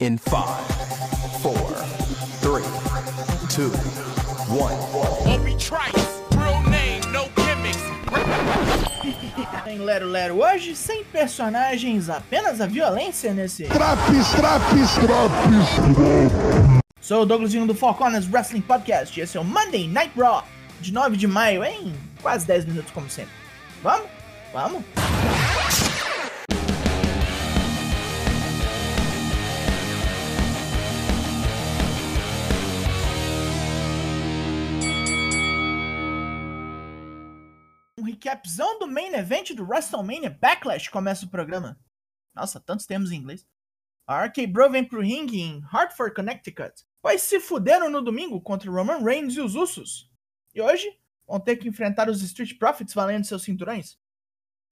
in five, four, three, two, one. Obi Trice, real name, no gimmicks. Em Lero Lero hoje, sem personagens, apenas a violência nesse. Traps, traps, traps. Sou o Douglasinho do Four Corners Wrestling Podcast e esse é o Monday Night Raw de 9 de maio em quase 10 minutos, como sempre. Vamos? Vamos? Recapzão do main event do WrestleMania Backlash começa o programa. Nossa, tantos termos em inglês. A RK Bro vem pro ringue em Hartford, Connecticut, pois se fuderam no domingo contra Roman Reigns e os Usos. E hoje vão ter que enfrentar os Street Profits valendo seus cinturões.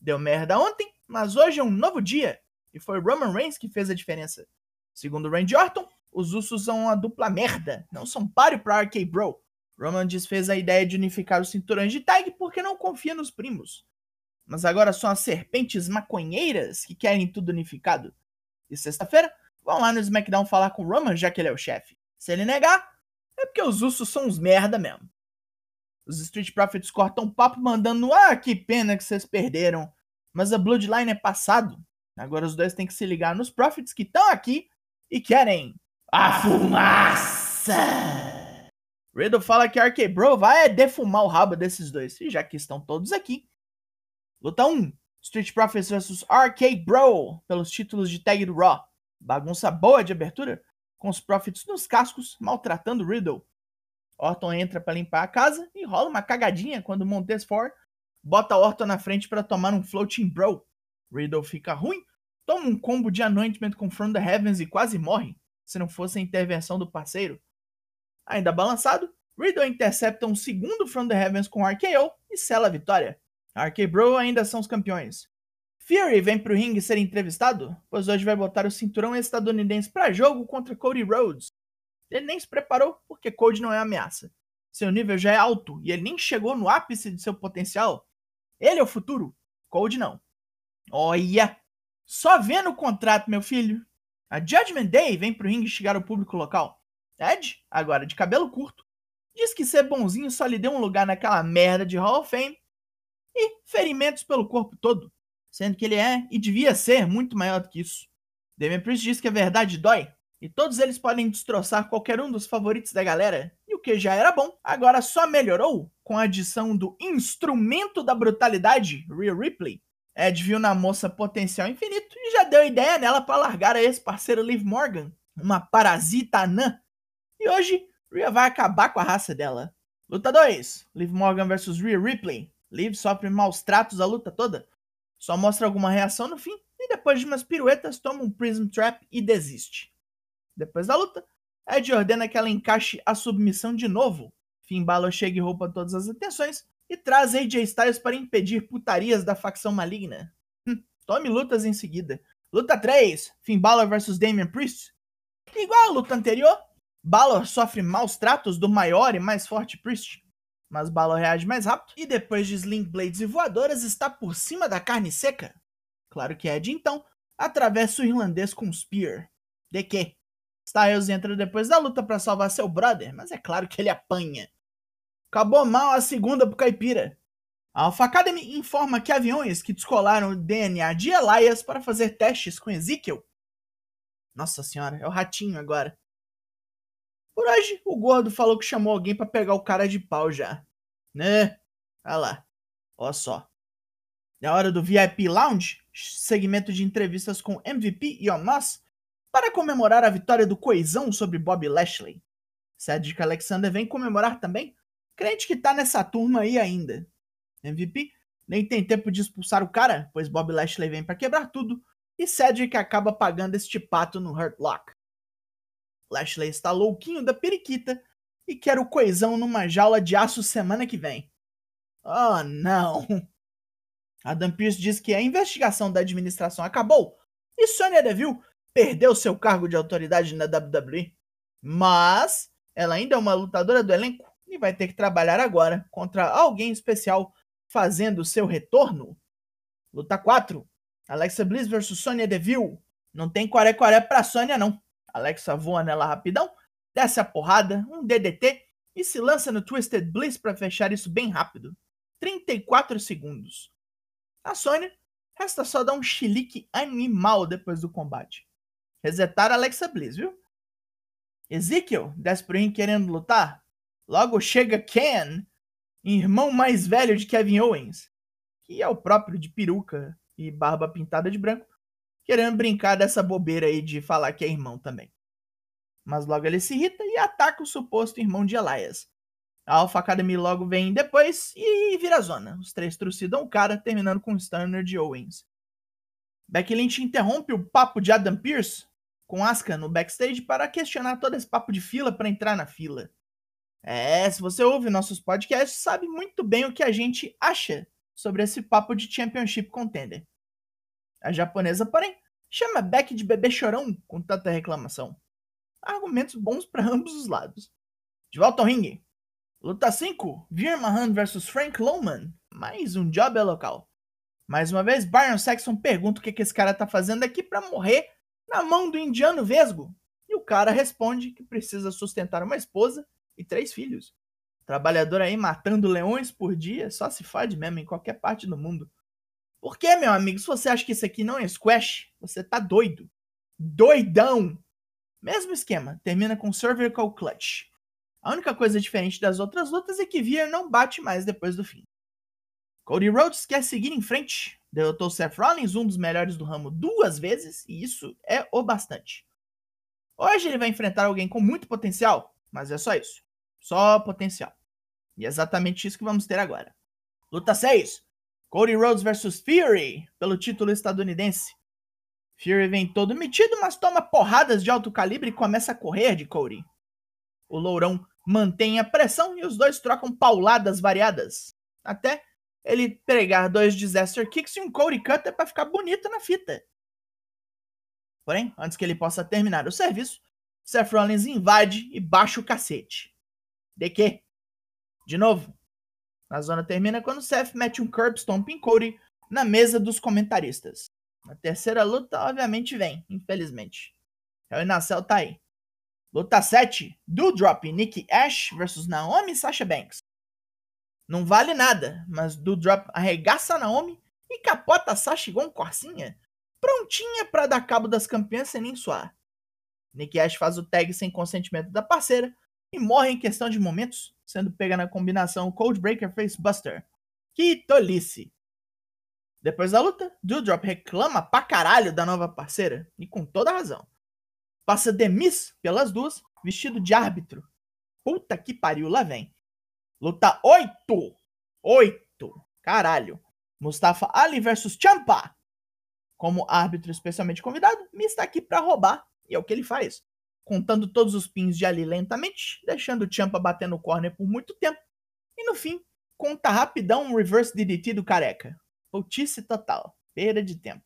Deu merda ontem, mas hoje é um novo dia, e foi Roman Reigns que fez a diferença. Segundo Randy Orton, os Usos são uma dupla merda, não são páreo pra RK Bro. Roman desfez a ideia de unificar os cinturões de tag porque não confia nos primos. Mas agora são as serpentes maconheiras que querem tudo unificado. E sexta-feira, vão lá no SmackDown falar com o Roman, já que ele é o chefe. Se ele negar, é porque os Usos são uns merda mesmo. Os Street Profits cortam papo mandando, ah, que pena que vocês perderam. Mas a Bloodline é passado. Agora os dois têm que se ligar nos Profits que estão aqui e querem a fumaça. Riddle fala que Bro vai defumar o rabo desses dois, e já que estão todos aqui. Luta 1: Street Profits vs RK Bro pelos títulos de tag do Raw. Bagunça boa de abertura, com os Profits nos cascos maltratando Riddle. Orton entra para limpar a casa e rola uma cagadinha quando Montez Ford bota Orton na frente para tomar um Floating Bro. Riddle fica ruim, toma um combo de Anointment com From the Heavens e quase morre, se não fosse a intervenção do parceiro. Ainda balançado, Riddle intercepta um segundo From the Heavens com RKO e sela a vitória. RK Bro ainda são os campeões. Fury vem pro ringue ser entrevistado, pois hoje vai botar o cinturão estadunidense para jogo contra Cody Rhodes. Ele nem se preparou porque Cody não é ameaça. Seu nível já é alto e ele nem chegou no ápice de seu potencial. Ele é o futuro, Cody não. Olha! Só vendo o contrato, meu filho. A Judgment Day vem pro ringue chegar ao público local. Ed, agora de cabelo curto, diz que ser bonzinho só lhe deu um lugar naquela merda de Hall of Fame e ferimentos pelo corpo todo, sendo que ele é e devia ser muito maior do que isso. Damian Priest diz que a verdade dói e todos eles podem destroçar qualquer um dos favoritos da galera. E o que já era bom, agora só melhorou com a adição do instrumento da brutalidade, Rhea Ripley. Ed viu na moça potencial infinito e já deu ideia nela para largar a ex-parceira Liv Morgan, uma parasita anã. E hoje, Rhea vai acabar com a raça dela. Luta 2: Liv Morgan vs Rhea Ripley. Liv sofre maus tratos a luta toda. Só mostra alguma reação no fim e depois de umas piruetas toma um Prism Trap e desiste. Depois da luta, Ed ordena que ela encaixe a submissão de novo. Finn Balor chega e rouba todas as atenções e traz AJ Styles para impedir putarias da facção maligna. Hum, tome lutas em seguida. Luta 3: Finn Balor vs Damian Priest. Igual a luta anterior, Balor sofre maus tratos do maior e mais forte Priest. Mas Balor reage mais rápido e depois de Sling Blades e voadoras está por cima da carne seca. Claro que Ed então atravessa o irlandês com Spear. De que? Styles entra depois da luta para salvar seu brother, mas é claro que ele apanha. Acabou mal a segunda pro Caipira. A Alpha Academy informa que aviões que descolaram o DNA de Elias para fazer testes com Ezekiel. Nossa senhora, é o ratinho agora. Por hoje, o gordo falou que chamou alguém para pegar o cara de pau já. Né? Olha lá. Ó só. É hora do VIP Lounge, segmento de entrevistas com MVP e Omos, para comemorar a vitória do Coisão sobre Bob Lashley. Cedric Alexander vem comemorar também, crente que tá nessa turma aí ainda. MVP nem tem tempo de expulsar o cara, pois Bob Lashley vem para quebrar tudo e Cedric acaba pagando este pato no Hurt Lock. Lashley está louquinho da periquita e quer o coisão numa jaula de aço semana que vem. Oh, não! Adam Pearce diz que a investigação da administração acabou e Sonya Deville perdeu seu cargo de autoridade na WWE. Mas ela ainda é uma lutadora do elenco e vai ter que trabalhar agora contra alguém especial fazendo seu retorno. Luta 4. Alexa Bliss vs Sonya Deville. Não tem quaré-quaré pra Sonya, não. Alexa voa nela rapidão, desce a porrada, um DDT e se lança no Twisted Bliss para fechar isso bem rápido. 34 segundos. A Sônia resta só dar um chilique animal depois do combate. Resetar Alexa Bliss, viu? Ezekiel desce pro ring querendo lutar. Logo chega Ken, irmão mais velho de Kevin Owens, que é o próprio de peruca e barba pintada de branco, querendo brincar dessa bobeira aí de falar que é irmão também. Mas logo ele se irrita e ataca o suposto irmão de Elias. A Alpha Academy logo vem depois e vira zona. Os três trucidam o cara, terminando com o Stunner de Owens. Becky Lynch interrompe o papo de Adam Pearce com Asuka no backstage para questionar todo esse papo de fila para entrar na fila. É, se você ouve nossos podcasts, sabe muito bem o que a gente acha sobre esse papo de Championship Contender. A japonesa, porém, chama Beck de bebê chorão com tanta reclamação. Argumentos bons para ambos os lados. De volta ao ringue. Luta 5, Veer Mahan vs Frank Loman. Mais um job é local. Mais uma vez, Byron Saxon pergunta o que, que esse cara tá fazendo aqui para morrer na mão do indiano Vesgo. E o cara responde que precisa sustentar uma esposa e três filhos. Trabalhador aí matando leões por dia, só se faz mesmo em qualquer parte do mundo. Por que, meu amigo, se você acha que isso aqui não é squash, você tá doido. Doidão! Mesmo esquema, termina com cervical clutch. A única coisa diferente das outras lutas é que Veer não bate mais depois do fim. Cody Rhodes quer seguir em frente. Derrotou Seth Rollins, um dos melhores do ramo, duas vezes, e isso é o bastante. Hoje ele vai enfrentar alguém com muito potencial, mas é só isso. Só potencial. E é exatamente isso que vamos ter agora. Luta 6. Cody Rhodes vs Fury, pelo título estadunidense. Fury vem todo metido, mas toma porradas de alto calibre e começa a correr de Cody. O Lourão mantém a pressão e os dois trocam pauladas variadas. Até ele pregar dois Disaster Kicks e um Cody Cutter para ficar bonito na fita. Porém, antes que ele possa terminar o serviço, Seth Rollins invade e baixa o cacete. De quê? De novo. A zona termina quando Seth mete um curb stomp em Cody na mesa dos comentaristas. A terceira luta, obviamente, vem, infelizmente. Hell in a Cell tá aí. Luta 7, Doudrop e Nikki Ash versus Naomi e Sasha Banks. Não vale nada, mas Doudrop arregaça Naomi e capota a Sasha igual um corcinha, prontinha para dar cabo das campeãs sem nem suar. Nikki Ash faz o tag sem consentimento da parceira e morre em questão de momentos, sendo pega na combinação Coldbreaker Face Buster. Que tolice! Depois da luta, Doudrop reclama pra caralho da nova parceira, e com toda razão passa Demis pelas duas, vestido de árbitro. Puta que pariu, lá vem. Luta 8. 8. Caralho. Mustafa Ali versus Champa. Como árbitro especialmente convidado, Me está aqui para roubar. E é o que ele faz. Contando todos os pins de Ali lentamente, deixando o Champa bater no corner por muito tempo. E no fim, conta rapidão um reverse DDT do careca. Putice total. Perda de tempo.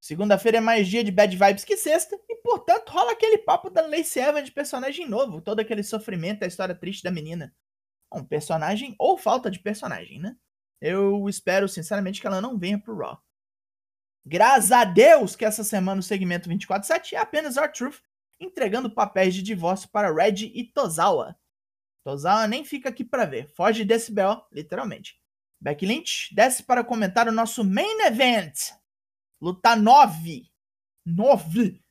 Segunda-feira é mais dia de bad vibes que sexta, e portanto rola aquele papo da Lacey Evans de personagem novo, todo aquele sofrimento, a história triste da menina. Um personagem ou falta de personagem, né? Eu espero sinceramente que ela não venha pro Raw. Graças a Deus que essa semana o segmento 24/7 é apenas our truth entregando papéis de divórcio para Red e Tozawa. Tozawa nem fica aqui para ver, foge desse BO, literalmente. Becky Lynch desce para comentar o nosso main event, Luta 9. 9.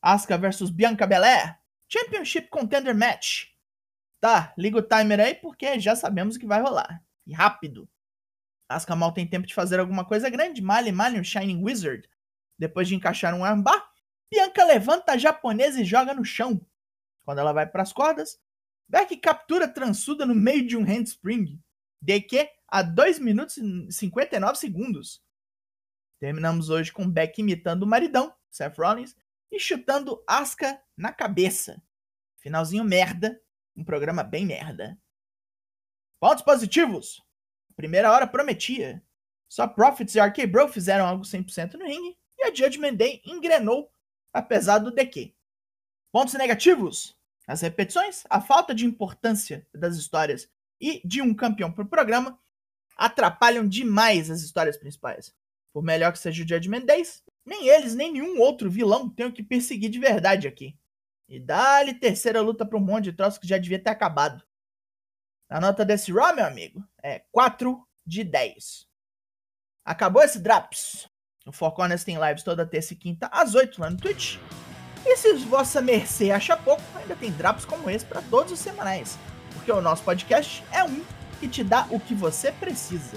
Asuka versus Bianca Belair. Championship Contender Match. Tá, liga o timer aí porque já sabemos o que vai rolar. E rápido. Asuka mal tem tempo de fazer alguma coisa grande. Mali Mali um Shining Wizard. Depois de encaixar um armbar, Bianca levanta a japonesa e joga no chão. Quando ela vai para as cordas, Beck captura transuda no meio de um handspring. Que a 2 minutos e 59 segundos. Terminamos hoje com Beck imitando o maridão, Seth Rollins, e chutando Asuka na cabeça. Finalzinho merda, um programa bem merda. Pontos positivos. primeira hora prometia. Só Profits e RK Bro fizeram algo 100% no ringue e a Judgment Day engrenou, apesar do DQ. Pontos negativos. As repetições, a falta de importância das histórias e de um campeão por programa atrapalham demais as histórias principais. Por melhor que seja o Judgment Days, nem eles, nem nenhum outro vilão tem o que perseguir de verdade aqui. E dá-lhe terceira luta para um monte de troço que já devia ter acabado. A nota desse Raw, meu amigo, é 4 de 10. Acabou esse Drops. O Four Corners tem lives toda terça e quinta às 8 lá no Twitch. E se vossa mercê acha pouco, ainda tem Drops como esse para todos os semanais. Porque o nosso podcast é um que te dá o que você precisa.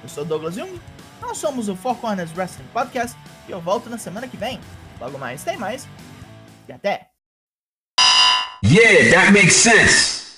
Eu sou Douglas Jung, nós somos o Four Corners Wrestling Podcast e eu volto na semana que vem. Logo mais tem mais. E até! Yeah, that makes sense.